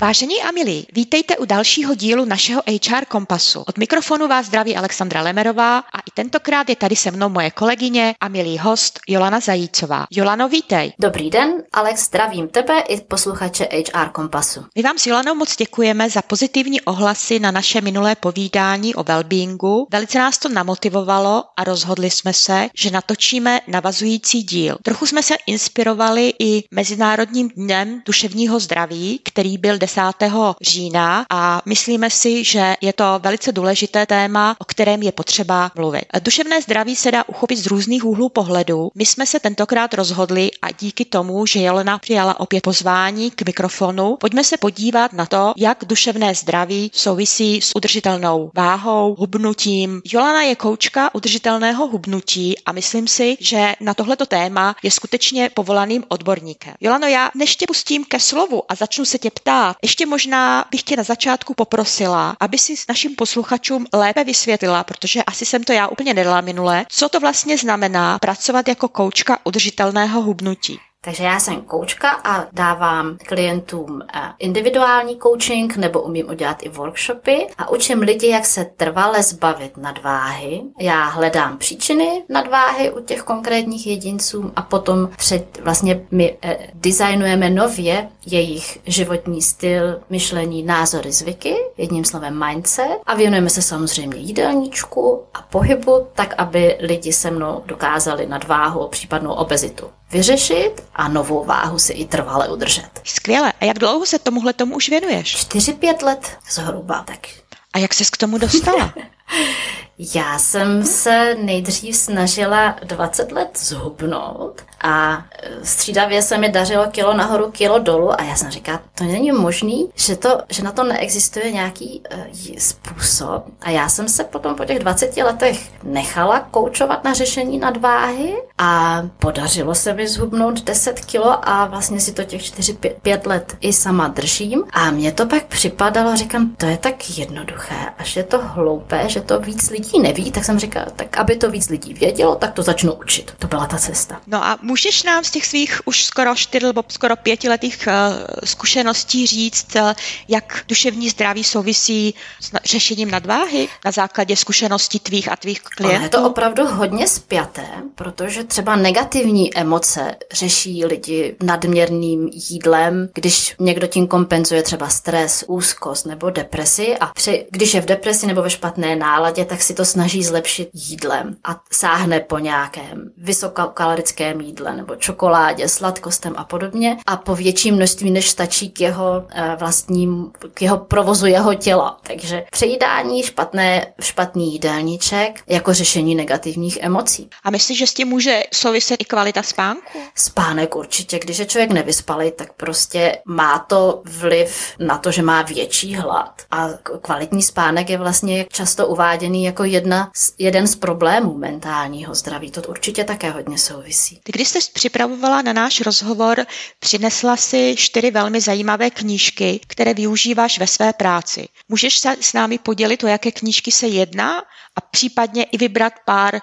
Vážení a milí, vítejte u dalšího dílu našeho HR Kompasu. Od mikrofonu vás zdraví Alexandra Lemerová a i tentokrát je tady se mnou moje kolegyně a milý host Jolana Zajícová. Jolano, vítej. Dobrý den, Alex, zdravím tebe i posluchače HR Kompasu. My vám s Jolanou moc děkujeme za pozitivní ohlasy na naše minulé povídání o wellbeingu. Velice nás to namotivovalo a rozhodli jsme se, že natočíme navazující díl. Trochu jsme se inspirovali i Mezinárodním dnem duševního zdraví, který byl 10. října a myslíme si, že je to velice důležité téma, o kterém je potřeba mluvit. Duševné zdraví se dá uchopit z různých úhlů pohledu. My jsme se tentokrát rozhodli a díky tomu, že Jelena přijala opět pozvání k mikrofonu, pojďme se podívat na to, jak duševné zdraví souvisí s udržitelnou váhou, hubnutím. Jolana je koučka udržitelného hubnutí a myslím si, že na tohleto téma je skutečně povolaným odborníkem. Jolano, já než tě pustím ke slovu a začnu se tě ptát, ještě možná bych tě na začátku poprosila, aby si našim posluchačům lépe vysvětlila, protože asi jsem to já úplně nedala minule, co to vlastně znamená pracovat jako koučka udržitelného hubnutí. Takže já jsem koučka a dávám klientům eh, individuální coaching nebo umím udělat i workshopy. A učím lidi, jak se trvale zbavit nadváhy. Já hledám příčiny nadváhy u těch konkrétních jedinců a potom před, vlastně my eh, designujeme nově jejich životní styl, myšlení, názory, zvyky, jedním slovem mindset. A věnujeme se samozřejmě jídelníčku a pohybu, tak aby lidi se mnou dokázali nadváhu, případnou obezitu vyřešit a novou váhu si i trvale udržet. Skvěle. A jak dlouho se tomuhle tomu už věnuješ? 4-5 let zhruba, tak. A jak ses k tomu dostala? Já jsem se nejdřív snažila 20 let zhubnout a e, střídavě se mi dařilo kilo nahoru, kilo dolů a já jsem říkala, to není možný, že, to, že na to neexistuje nějaký uh, způsob. A já jsem se potom po těch 20 letech nechala koučovat na řešení nadváhy a podařilo se mi zhubnout 10 kilo a vlastně si to těch 4-5 let i sama držím. A mně to pak připadalo, říkám, to je tak jednoduché, až je to hloupé, že to víc lidí neví, tak jsem říkala, tak aby to víc lidí vědělo, tak to začnu učit. To byla ta cesta. No a Můžeš nám z těch svých už skoro čtyř nebo skoro pětiletých uh, zkušeností říct, uh, jak duševní zdraví souvisí s řešením nadváhy na základě zkušeností tvých a tvých klientů? Ono je to opravdu hodně spjaté, protože třeba negativní emoce řeší lidi nadměrným jídlem, když někdo tím kompenzuje třeba stres, úzkost nebo depresi a při, když je v depresi nebo ve špatné náladě, tak si to snaží zlepšit jídlem a sáhne po nějakém vysokokalorickém jídle nebo čokoládě, sladkostem a podobně a po větším množství, než stačí k jeho eh, vlastním, k jeho provozu jeho těla. Takže přejídání špatné, špatný jídelníček jako řešení negativních emocí. A myslíš, že s tím může souviset i kvalita spánku? Spánek určitě. Když je člověk nevyspalý, tak prostě má to vliv na to, že má větší hlad. A kvalitní spánek je vlastně často uváděný jako jedna, jeden z problémů mentálního zdraví. To určitě také hodně souvisí. Ty když jsi připravovala na náš rozhovor, přinesla si čtyři velmi zajímavé knížky, které využíváš ve své práci. Můžeš se s námi podělit, o jaké knížky se jedná a případně i vybrat pár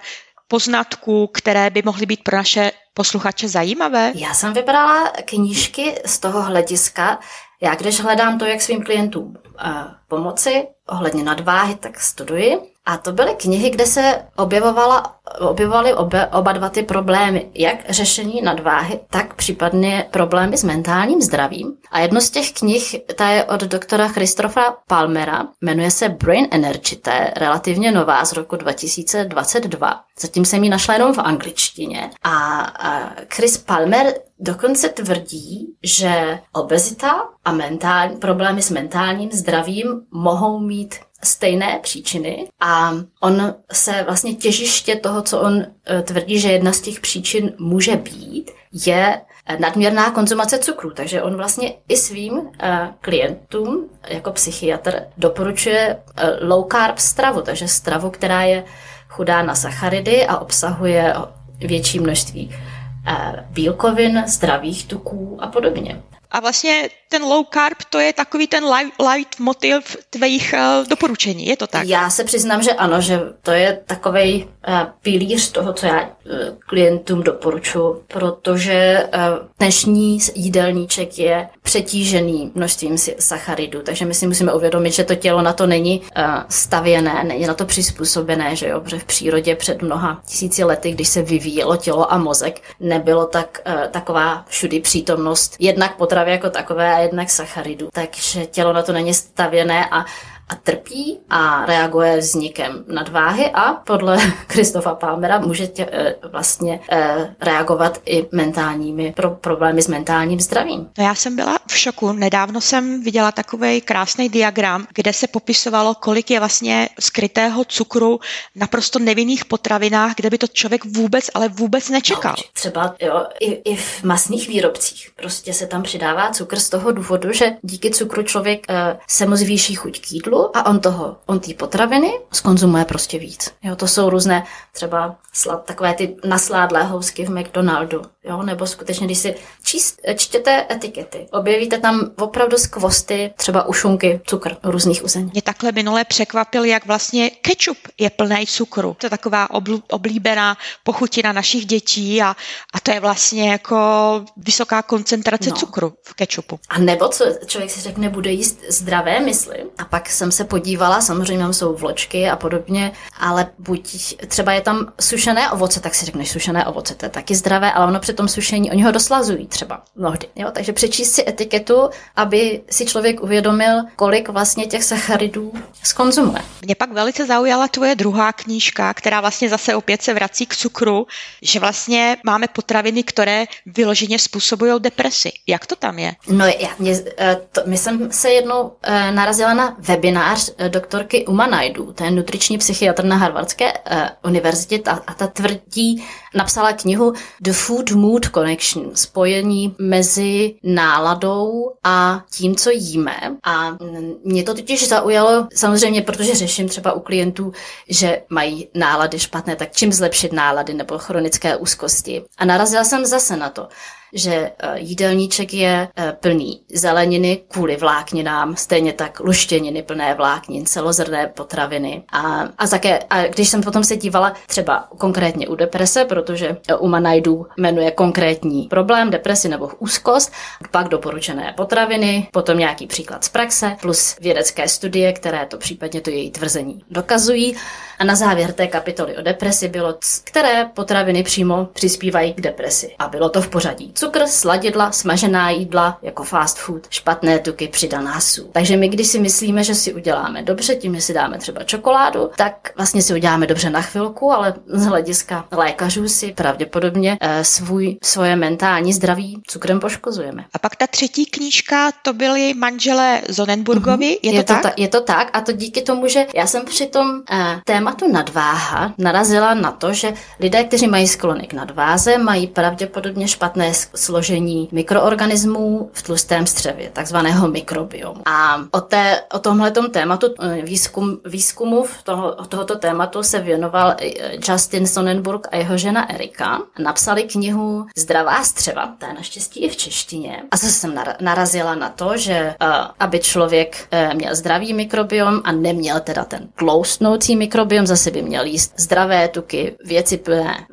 poznatků, které by mohly být pro naše posluchače zajímavé? Já jsem vybrala knížky z toho hlediska, já když hledám to, jak svým klientům uh, pomoci ohledně nadváhy, tak studuji. A to byly knihy, kde se objevovala, objevovaly oba, oba dva ty problémy, jak řešení nadváhy, tak případně problémy s mentálním zdravím. A jedno z těch knih, ta je od doktora Christopha Palmera, jmenuje se Brain Energy, to je relativně nová z roku 2022. Zatím jsem ji našla jenom v angličtině. A Chris Palmer dokonce tvrdí, že obezita a mentální, problémy s mentálním zdravím mohou mít stejné příčiny a on se vlastně těžiště toho, co on e, tvrdí, že jedna z těch příčin může být, je nadměrná konzumace cukru. Takže on vlastně i svým e, klientům jako psychiatr doporučuje low carb stravu, takže stravu, která je chudá na sacharidy a obsahuje větší množství bílkovin, zdravých tuků a podobně. A vlastně ten low carb, to je takový ten light motiv tvých uh, doporučení, je to tak? Já se přiznám, že ano, že to je takový uh, pilíř toho, co já uh, klientům doporučuji, protože uh, dnešní jídelníček je přetížený množstvím sacharidů. Takže my si musíme uvědomit, že to tělo na to není uh, stavěné, není na to přizpůsobené, že jo, protože v přírodě před mnoha tisíci lety, když se vyvíjelo tělo a mozek, nebylo tak uh, taková všudy přítomnost jednak potravy jako takové a jednak sacharidů. Takže tělo na to není stavěné a a trpí a reaguje vznikem nadváhy a podle Kristofa Palmera může tě, e, vlastně e, reagovat i mentálními pro, problémy s mentálním zdravím. No já jsem byla v šoku. Nedávno jsem viděla takový krásný diagram, kde se popisovalo, kolik je vlastně skrytého cukru naprosto nevinných potravinách, kde by to člověk vůbec, ale vůbec nečekal. No, třeba jo, i, i v masných výrobcích prostě se tam přidává cukr z toho důvodu, že díky cukru člověk e, se mu zvýší chuť k jídlu jídlu a on toho, on té potraviny skonzumuje prostě víc. Jo, to jsou různé třeba slad, takové ty nasládlé housky v McDonaldu, jo, nebo skutečně, když si číst, čtěte etikety, objevíte tam opravdu skvosty, třeba ušunky, cukr různých uzení. Mě takhle minule překvapil, jak vlastně ketchup je plný cukru. To je taková obl, oblíbená pochutina našich dětí a, a to je vlastně jako vysoká koncentrace no. cukru v ketchupu. A nebo co člověk si řekne, bude jíst zdravé mysli a pak jsem se podívala, samozřejmě tam jsou vločky a podobně, ale buď třeba je tam sušené ovoce, tak si řekneš sušené ovoce, to je taky zdravé, ale ono při tom sušení, oni ho doslazují třeba mnohdy. Jo? Takže přečíst si etiketu, aby si člověk uvědomil, kolik vlastně těch sacharidů skonzumuje. Mě pak velice zaujala tvoje druhá knížka, která vlastně zase opět se vrací k cukru, že vlastně máme potraviny, které vyloženě způsobují depresi. Jak to tam je? No, já, mě, eh, to, my jsem se jednou eh, narazila na webinář seminář eh, doktorky Uma Naidu, to je nutriční psychiatr na Harvardské uh, univerzitě a, a ta tvrdí, napsala knihu The Food Mood Connection, spojení mezi náladou a tím, co jíme. A mě to totiž zaujalo, samozřejmě, protože řeším třeba u klientů, že mají nálady špatné, tak čím zlepšit nálady nebo chronické úzkosti. A narazila jsem zase na to, že eh, jídelníček je eh, plný zeleniny kvůli vlákninám, stejně tak luštěniny plné vláknin, celozrné potraviny. A, a, také, a když jsem potom se dívala třeba konkrétně u deprese, protože u Manajdu jmenuje konkrétní problém, depresi nebo úzkost, pak doporučené potraviny, potom nějaký příklad z praxe, plus vědecké studie, které to případně to její tvrzení dokazují. A na závěr té kapitoly o depresi bylo, které potraviny přímo přispívají k depresi. A bylo to v pořadí. Cukr, sladidla, smažená jídla, jako fast food, špatné tuky, přidaná sůl. Takže my, když si myslíme, že si uděláme dobře, tím, že si dáme třeba čokoládu, tak vlastně si uděláme dobře na chvilku, ale z hlediska lékařů si pravděpodobně e, svůj, svoje mentální zdraví cukrem poškozujeme. A pak ta třetí knížka, to byly manželé Zonenburgovi, mm-hmm. je, to je to tak? Ta, je to tak a to díky tomu, že já jsem při tom e, tématu nadváha narazila na to, že lidé, kteří mají sklony k nadváze, mají pravděpodobně špatné složení mikroorganismů v tlustém střevě, takzvaného mikrobiomu. A o, té, o tomhletom tématu, eh, výzkum, výzkumu toho, tohoto tématu se věnoval eh, Justin Sonnenburg a jeho žena Erika. Napsali knihu Zdravá střeva, ta je naštěstí i v češtině. A zase jsem narazila na to, že uh, aby člověk měl zdravý mikrobiom a neměl teda ten tloustnoucí mikrobiom, zase by měl jíst zdravé tuky, věci plné,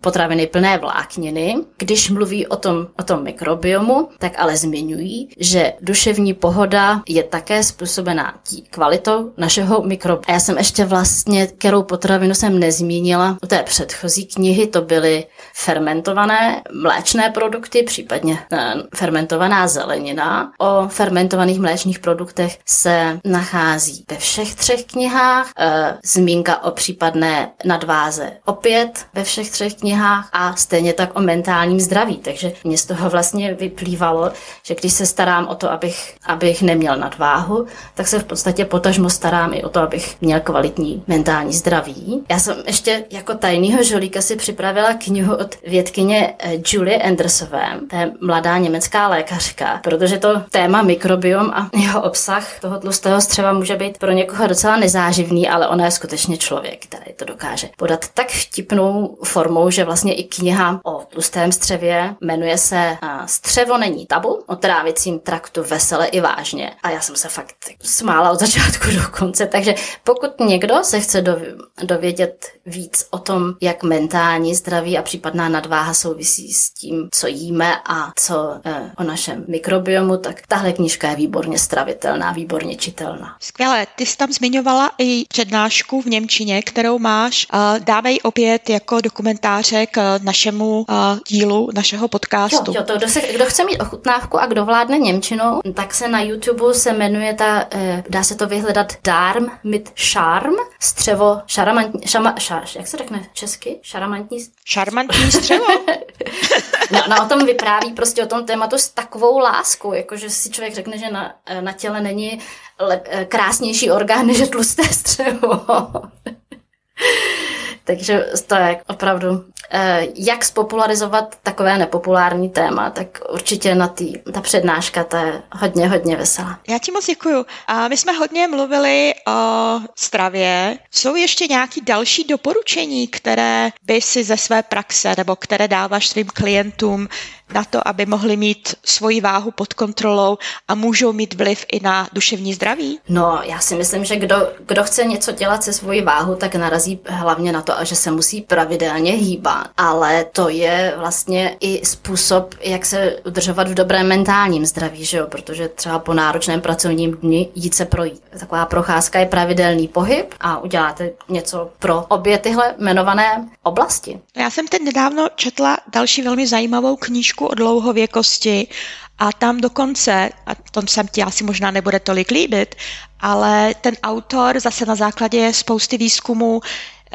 potraviny plné vlákniny. Když mluví o tom, o tom mikrobiomu, tak ale zmiňují, že duševní pohoda je také způsobená tí kvalitou našeho mikrobiomu. A já jsem ještě vlastně, kterou potravinu jsem nezmínila, u té předchozí knihy to byly fermentované mléčné produkty, případně eh, fermentovaná zelenina. O fermentovaných mléčných produktech se nachází ve všech třech knihách. E, zmínka o případné nadváze opět ve všech třech knihách a stejně tak o mentálním zdraví. Takže takže mě z toho vlastně vyplývalo, že když se starám o to, abych, abych neměl nadváhu, tak se v podstatě potažmo starám i o to, abych měl kvalitní mentální zdraví. Já jsem ještě jako tajného žolíka si připravila knihu od vědkyně eh, Julie Andersové, to je mladá německá lékařka, protože to téma mikrobiom a jeho obsah toho tlustého střeva může být pro někoho docela nezáživný, ale ona je skutečně člověk, který to dokáže podat tak vtipnou formou, že vlastně i kniha o tlustém střevě jmenuje se Střevo není tabu o trávicím traktu vesele i vážně. A já jsem se fakt smála od začátku do konce, takže pokud někdo se chce dovědět víc o tom, jak mentální zdraví a případná nadváha souvisí s tím, co jíme a co eh, o našem mikrobiomu, tak tahle knížka je výborně stravitelná, výborně čitelná. Skvěle, ty jsi tam zmiňovala i přednášku v Němčině, kterou máš. Dáme ji opět jako dokumentáře k našemu dílu, našeho podcastu. Jo, jo to kdo, se, kdo chce mít ochutnávku a kdo vládne Němčinou, tak se na YouTube se jmenuje ta, eh, dá se to vyhledat Darm mit Charm, střevo, šaramantní, šama, ša, jak se řekne česky? Šaramantní? Šarmantní střevo? no, no, o tom vypráví prostě o tom tématu s takovou láskou, jakože si člověk řekne, že na, eh, na těle není lep, eh, krásnější orgán než tlusté střevo. Takže to je opravdu, jak spopularizovat takové nepopulární téma, tak určitě na tý, ta přednáška to je hodně, hodně veselá. Já ti moc děkuju. A my jsme hodně mluvili o stravě. Jsou ještě nějaké další doporučení, které by si ze své praxe nebo které dáváš svým klientům na to, aby mohli mít svoji váhu pod kontrolou a můžou mít vliv i na duševní zdraví? No, já si myslím, že kdo, kdo chce něco dělat se svojí váhu, tak narazí hlavně na to, že se musí pravidelně hýbat. Ale to je vlastně i způsob, jak se udržovat v dobrém mentálním zdraví, že jo? protože třeba po náročném pracovním dni jít se projít. Taková procházka je pravidelný pohyb a uděláte něco pro obě tyhle jmenované oblasti. Já jsem teď nedávno četla další velmi zajímavou knížku knížku o dlouhověkosti a tam dokonce, a to se ti asi možná nebude tolik líbit, ale ten autor zase na základě spousty výzkumů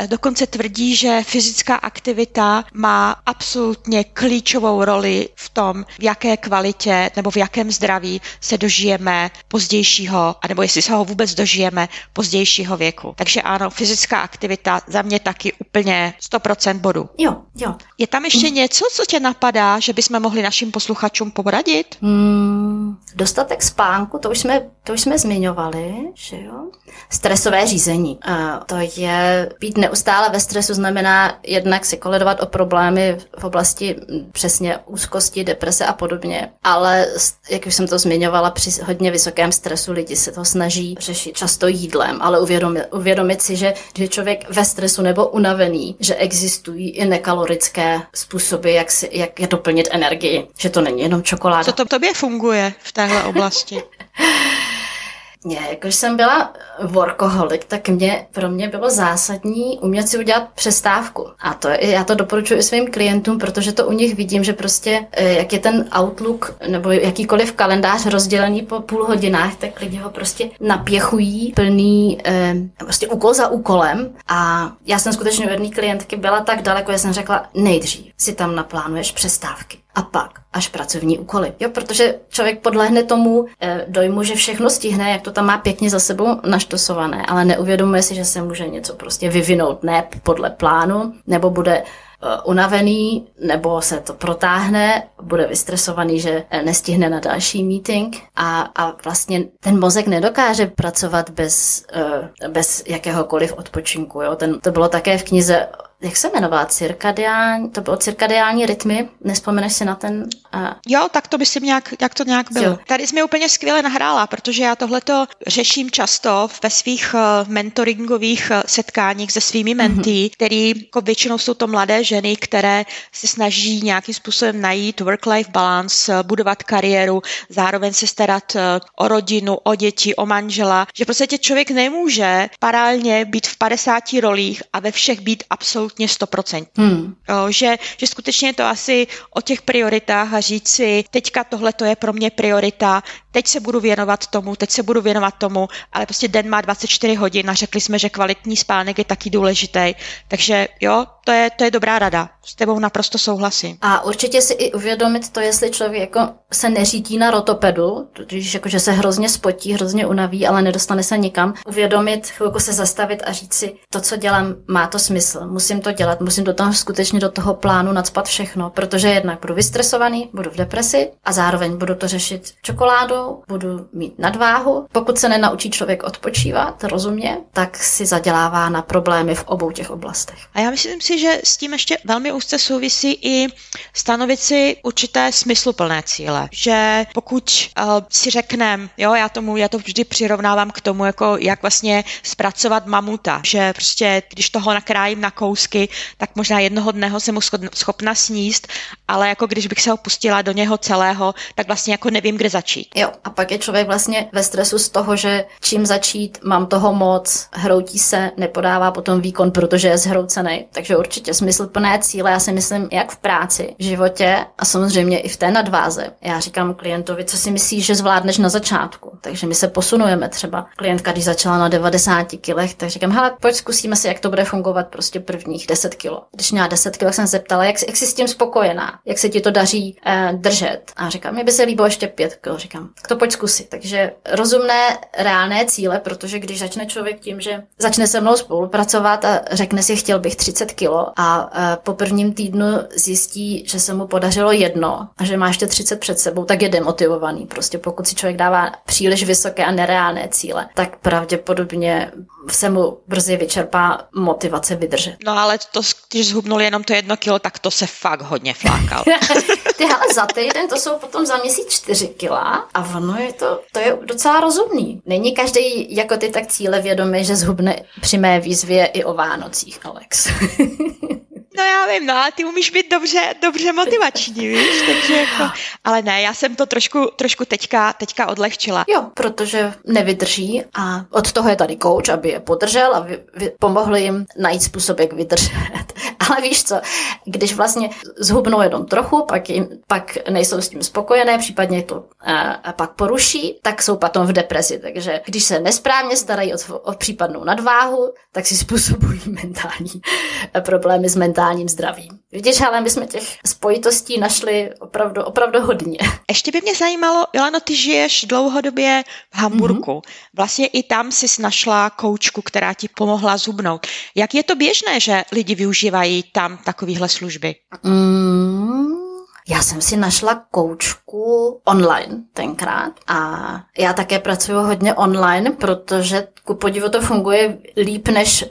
Dokonce tvrdí, že fyzická aktivita má absolutně klíčovou roli v tom, v jaké kvalitě nebo v jakém zdraví se dožijeme pozdějšího, anebo jestli se ho vůbec dožijeme pozdějšího věku. Takže ano, fyzická aktivita za mě taky úplně 100% bodu. Jo, jo. Je tam ještě mm. něco, co tě napadá, že bychom mohli našim posluchačům poradit? Mm, dostatek spánku, to už jsme, to už jsme zmiňovali, že jo? Stresové řízení. Uh, to je být neustále ve stresu znamená jednak si koledovat o problémy v oblasti přesně úzkosti, deprese a podobně, ale jak už jsem to zmiňovala, při hodně vysokém stresu lidi se to snaží řešit často jídlem, ale uvědomit, uvědomit si, že, že člověk ve stresu nebo unavený, že existují i nekalorické způsoby, jak, si, jak je doplnit energii, že to není jenom čokoláda. Co to tobě funguje v téhle oblasti? mě, jakož jsem byla workoholik, tak mě, pro mě bylo zásadní umět si udělat přestávku. A to já to doporučuji svým klientům, protože to u nich vidím, že prostě eh, jak je ten outlook nebo jakýkoliv kalendář rozdělený po půl hodinách, tak lidi ho prostě napěchují plný eh, prostě úkol za úkolem. A já jsem skutečně u jedné klientky byla tak daleko, že jsem řekla, nejdřív si tam naplánuješ přestávky a pak až pracovní úkoly. Jo, protože člověk podlehne tomu e, dojmu, že všechno stihne, jak to tam má pěkně za sebou naštosované, ale neuvědomuje si, že se může něco prostě vyvinout ne podle plánu, nebo bude Eh, unavený, nebo se to protáhne, bude vystresovaný, že eh, nestihne na další meeting a, a vlastně ten mozek nedokáže pracovat bez, bez jakéhokoliv odpočinku. Jo? Ten, to bylo také v knize jak se jmenovala, cirkadiální, to bylo cirkadiální rytmy, nespomeneš si na ten? Uh... Jo, tak to by si nějak, jak to nějak bylo. Jo. Tady jsi mi úplně skvěle nahrála, protože já tohleto řeším často ve svých uh, mentoringových uh, setkáních se svými mentý, mm-hmm. který jako většinou jsou to mladé ženy, které se snaží nějakým způsobem najít work-life balance, uh, budovat kariéru, zároveň se starat uh, o rodinu, o děti, o manžela, že prostě člověk nemůže paralelně být v 50 rolích a ve všech být absolutně absolutně stoprocentní. Hmm. Že, že skutečně je to asi o těch prioritách a říct si, teďka tohle to je pro mě priorita, teď se budu věnovat tomu, teď se budu věnovat tomu, ale prostě den má 24 hodin a řekli jsme, že kvalitní spánek je taky důležitý. Takže jo, to je, to je dobrá rada. S tebou naprosto souhlasím. A určitě si i uvědomit to, jestli člověk jako se neřídí na rotopedu, když jako, že se hrozně spotí, hrozně unaví, ale nedostane se nikam. Uvědomit, chvilku se zastavit a říct si, to, co dělám, má to smysl. Musím musím to dělat, musím do toho skutečně do toho plánu nadspat všechno, protože jednak budu vystresovaný, budu v depresi a zároveň budu to řešit čokoládou, budu mít nadváhu. Pokud se nenaučí člověk odpočívat rozumně, tak si zadělává na problémy v obou těch oblastech. A já myslím si, že s tím ještě velmi úzce souvisí i stanovit si určité smysluplné cíle. Že pokud uh, si řekneme, jo, já tomu, já to vždy přirovnávám k tomu, jako jak vlastně zpracovat mamuta, že prostě když toho nakrájím na kousky, tak možná jednoho dne jsem schopna sníst, ale jako když bych se ho pustila do něho celého, tak vlastně jako nevím, kde začít. Jo, a pak je člověk vlastně ve stresu z toho, že čím začít, mám toho moc, hroutí se, nepodává potom výkon, protože je zhroucený. Takže určitě smysluplné cíle, já si myslím, jak v práci, v životě a samozřejmě i v té nadváze. Já říkám klientovi, co si myslíš, že zvládneš na začátku. Takže my se posunujeme třeba. Klientka, když začala na 90 kilech, tak říkám, hele, pojď zkusíme si, jak to bude fungovat prostě prvních 10 kilo. Když měla 10 kilo, jsem se zeptala, jak, jak jsi s tím spokojená, jak se ti to daří eh, držet. A říkám, mi by se líbilo ještě 5 kilo. Říkám, tak to pojď zkusit. Takže rozumné, reálné cíle, protože když začne člověk tím, že začne se mnou spolupracovat a řekne si, chtěl bych 30 kilo a eh, po prvním týdnu zjistí, že se mu podařilo jedno a že má ještě 30 před sebou, tak je demotivovaný. Prostě pokud si člověk dává příliš vysoké a nereálné cíle, tak pravděpodobně se mu brzy vyčerpá motivace vydržet. No ale to, když zhubnul jenom to jedno kilo, tak to se fakt hodně flákal. Ty ale za týden to jsou potom za měsíc 4 kila a ono je to, to je docela rozumný. Není každý jako ty tak cíle vědomý, že zhubne při mé výzvě i o Vánocích, Alex. No já vím, no ale ty umíš být dobře, dobře motivační, víš, takže jako, ale ne, já jsem to trošku, trošku teďka, teďka odlehčila. Jo, protože nevydrží a od toho je tady coach, aby je podržel a vy, vy, pomohli jim najít způsob, jak vydržet. Ale víš co, když vlastně zhubnou jenom trochu, pak, jim, pak nejsou s tím spokojené, případně to a, pak poruší, tak jsou potom v depresi. Takže když se nesprávně starají o, o případnou nadváhu, tak si způsobují mentální problémy s mentální mentálním zdravím. Vidíš, ale my jsme těch spojitostí našli opravdu, opravdu hodně. Ještě by mě zajímalo, Ilano, ty žiješ dlouhodobě v Hamburgu. Mm-hmm. Vlastně i tam jsi našla koučku, která ti pomohla zubnout. Jak je to běžné, že lidi využívají tam takovéhle služby? Mm, já jsem si našla koučku online tenkrát a já také pracuji hodně online, protože ku podivu to funguje líp než uh,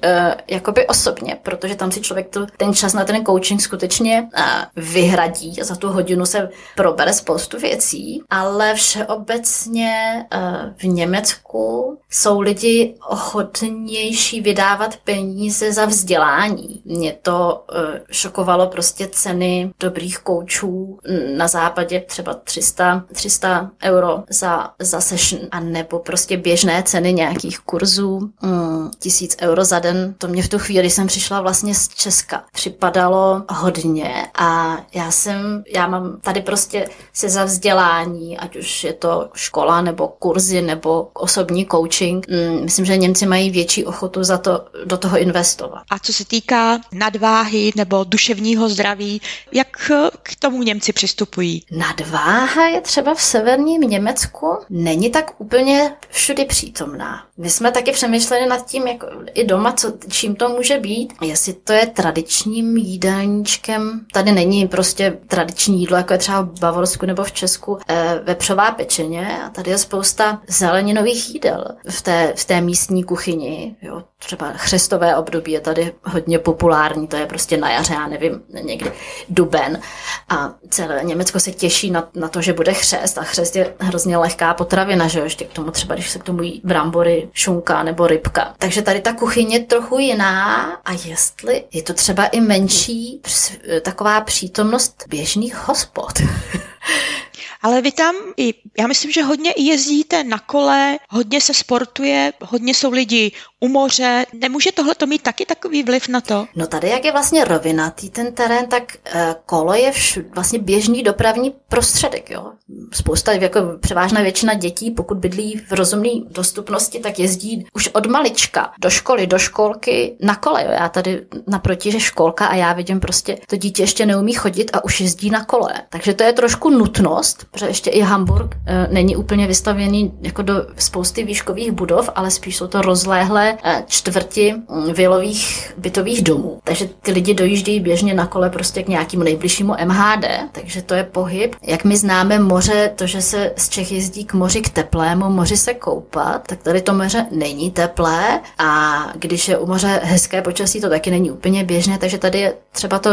jakoby osobně, protože tam si člověk to, ten čas na ten coaching skutečně uh, vyhradí a za tu hodinu se probere spoustu věcí, ale všeobecně uh, v Německu jsou lidi ochotnější vydávat peníze za vzdělání. Mě to uh, šokovalo prostě ceny dobrých koučů na západě třeba 300, 300 euro za, za session a nebo prostě běžné ceny nějakých kurzů, mm, tisíc euro za den. To mě v tu chvíli, jsem přišla vlastně z Česka, připadalo hodně a já jsem, já mám tady prostě se za vzdělání, ať už je to škola nebo kurzy nebo osobní coaching, mm, myslím, že Němci mají větší ochotu za to, do toho investovat. A co se týká nadváhy nebo duševního zdraví, jak k tomu Němci přistupují? Nadváha je třeba v severním Německu není tak úplně všudy přítomná. My jsme taky přemýšleli nad tím, jako i doma, co, čím to může být. Jestli to je tradičním jídelníčkem. Tady není prostě tradiční jídlo, jako je třeba v Bavorsku nebo v Česku, e, vepřová pečeně a tady je spousta zeleninových jídel v té, v té místní kuchyni. Jo. Třeba chřestové období je tady hodně populární, to je prostě na jaře, já nevím, někdy duben. A celé Německo se těší na, na to, že bude chřest a chřest je hrozně lehká potravina, že jo, ještě k tomu třeba, když se k tomu jí brambory, šunka nebo rybka. Takže tady ta kuchyně je trochu jiná a jestli je to třeba i menší taková přítomnost běžných hospod. Ale vy tam i, já myslím, že hodně jezdíte na kole, hodně se sportuje, hodně jsou lidi u moře. Nemůže tohle to mít taky takový vliv na to? No tady, jak je vlastně rovinatý ten terén, tak uh, kolo je vš- vlastně běžný dopravní prostředek. Jo? Spousta, jako převážná většina dětí, pokud bydlí v rozumné dostupnosti, tak jezdí už od malička do školy, do školky na kole. Jo? Já tady naproti, že školka a já vidím prostě, to dítě ještě neumí chodit a už jezdí na kole. Takže to je trošku nutnost, protože ještě i Hamburg uh, není úplně vystavěný jako do spousty výškových budov, ale spíš jsou to rozléhlé celé eh, čtvrti mm, vilových bytových domů. Takže ty lidi dojíždějí běžně na kole prostě k nějakému nejbližšímu MHD, takže to je pohyb. Jak my známe moře, to, že se z Čech jezdí k moři k teplému moři se koupat, tak tady to moře není teplé a když je u moře hezké počasí, to taky není úplně běžné, takže tady je třeba to,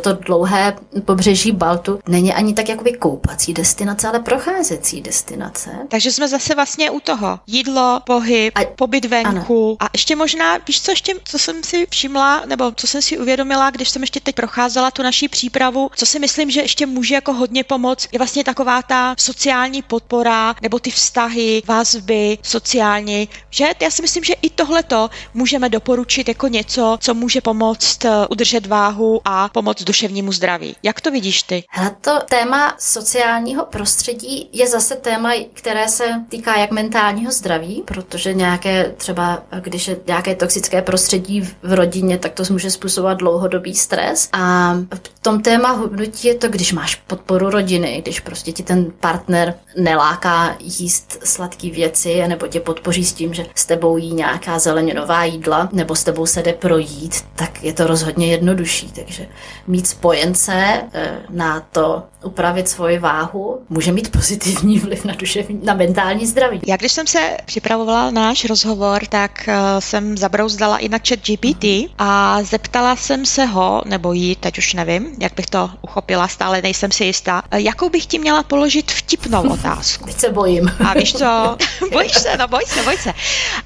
to dlouhé pobřeží Baltu není ani tak jakoby koupací destinace, ale procházecí destinace. Takže jsme zase vlastně u toho. Jídlo, pohyb, a, pobyt venku ano. A ještě možná, víš co, ještě, co jsem si všimla, nebo co jsem si uvědomila, když jsem ještě teď procházela tu naší přípravu, co si myslím, že ještě může jako hodně pomoct, je vlastně taková ta sociální podpora, nebo ty vztahy, vazby, sociální, že já si myslím, že i tohleto můžeme doporučit jako něco, co může pomoct eh, udržet váhu a pomoct duševnímu zdraví. Jak to vidíš ty? Hele, to téma sociálního prostředí je zase téma, které se týká jak mentálního zdraví, protože nějaké třeba, když je nějaké toxické prostředí v rodině, tak to může způsobovat dlouhodobý stres. A v tom téma hubnutí je to, když máš podporu rodiny, když prostě ti ten partner neláká jíst sladké věci, nebo tě podpoří s tím, že s tebou jí nějaká zeleninová jídla, nebo s tebou se jde projít, tak je to rozhodně jednodušší. Takže mít spojence eh, na to upravit svoji váhu může mít pozitivní vliv na duševní, na mentální zdraví. Já když jsem se připravovala na náš rozhovor, tak uh, jsem zabrouzdala i na chat GPT a zeptala jsem se ho, nebo jí, teď už nevím, jak bych to uchopila, stále nejsem si jistá, uh, jakou bych ti měla položit vtipnou otázku. Teď se bojím. A víš co, bojíš se, no boj se, boj se.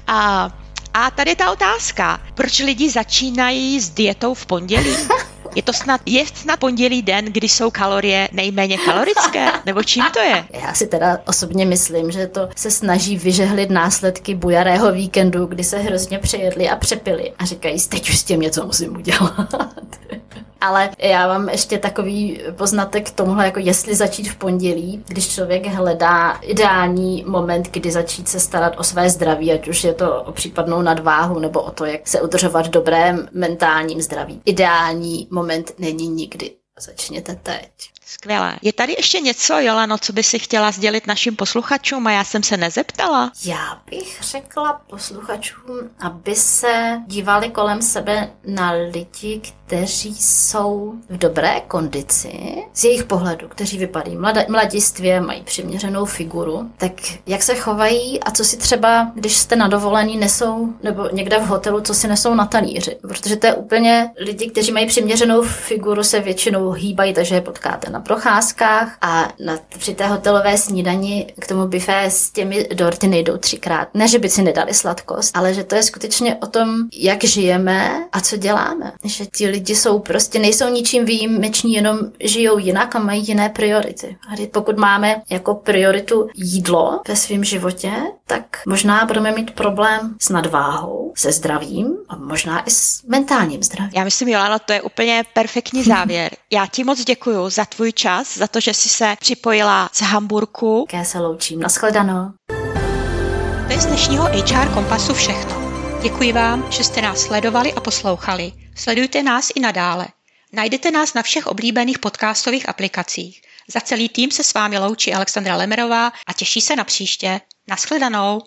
A a tady ta otázka, proč lidi začínají s dietou v pondělí? Je to snad, je snad pondělí den, kdy jsou kalorie nejméně kalorické? Nebo čím to je? Já si teda osobně myslím, že to se snaží vyžehlit následky bujarého víkendu, kdy se hrozně přejedli a přepili a říkají, teď už s tím něco musím udělat. Ale já mám ještě takový poznatek k tomuhle, jako jestli začít v pondělí, když člověk hledá ideální moment, kdy začít se starat o své zdraví, ať už je to o případnou nadváhu nebo o to, jak se udržovat v dobrém mentálním zdraví. Ideální moment není nikdy. Začněte teď. Skvělé. Je tady ještě něco, Jolano, co by si chtěla sdělit našim posluchačům a já jsem se nezeptala? Já bych řekla posluchačům, aby se dívali kolem sebe na lidi, kteří jsou v dobré kondici, z jejich pohledu, kteří vypadají mladistvě, mají přiměřenou figuru, tak jak se chovají a co si třeba, když jste na dovolení, nesou, nebo někde v hotelu, co si nesou na talíři. Protože to je úplně lidi, kteří mají přiměřenou figuru, se většinou hýbají, takže je potkáte na procházkách a na, při té hotelové snídani k tomu bifé s těmi dorty nejdou třikrát. Ne, že by si nedali sladkost, ale že to je skutečně o tom, jak žijeme a co děláme. Že ti lidi jsou prostě, nejsou ničím výjimeční, jenom žijou jinak a mají jiné priority. A pokud máme jako prioritu jídlo ve svém životě, tak možná budeme mít problém s nadváhou, se zdravím a možná i s mentálním zdravím. Já myslím, Jolano, to je úplně perfektní závěr. Já ti moc děkuji za tvůj čas, za to, že jsi se připojila z Hamburku. Já se loučím. Naschledanou. To je z dnešního HR Kompasu všechno. Děkuji vám, že jste nás sledovali a poslouchali. Sledujte nás i nadále. Najdete nás na všech oblíbených podcastových aplikacích. Za celý tým se s vámi loučí Alexandra Lemerová a těší se na příště. Naschledanou.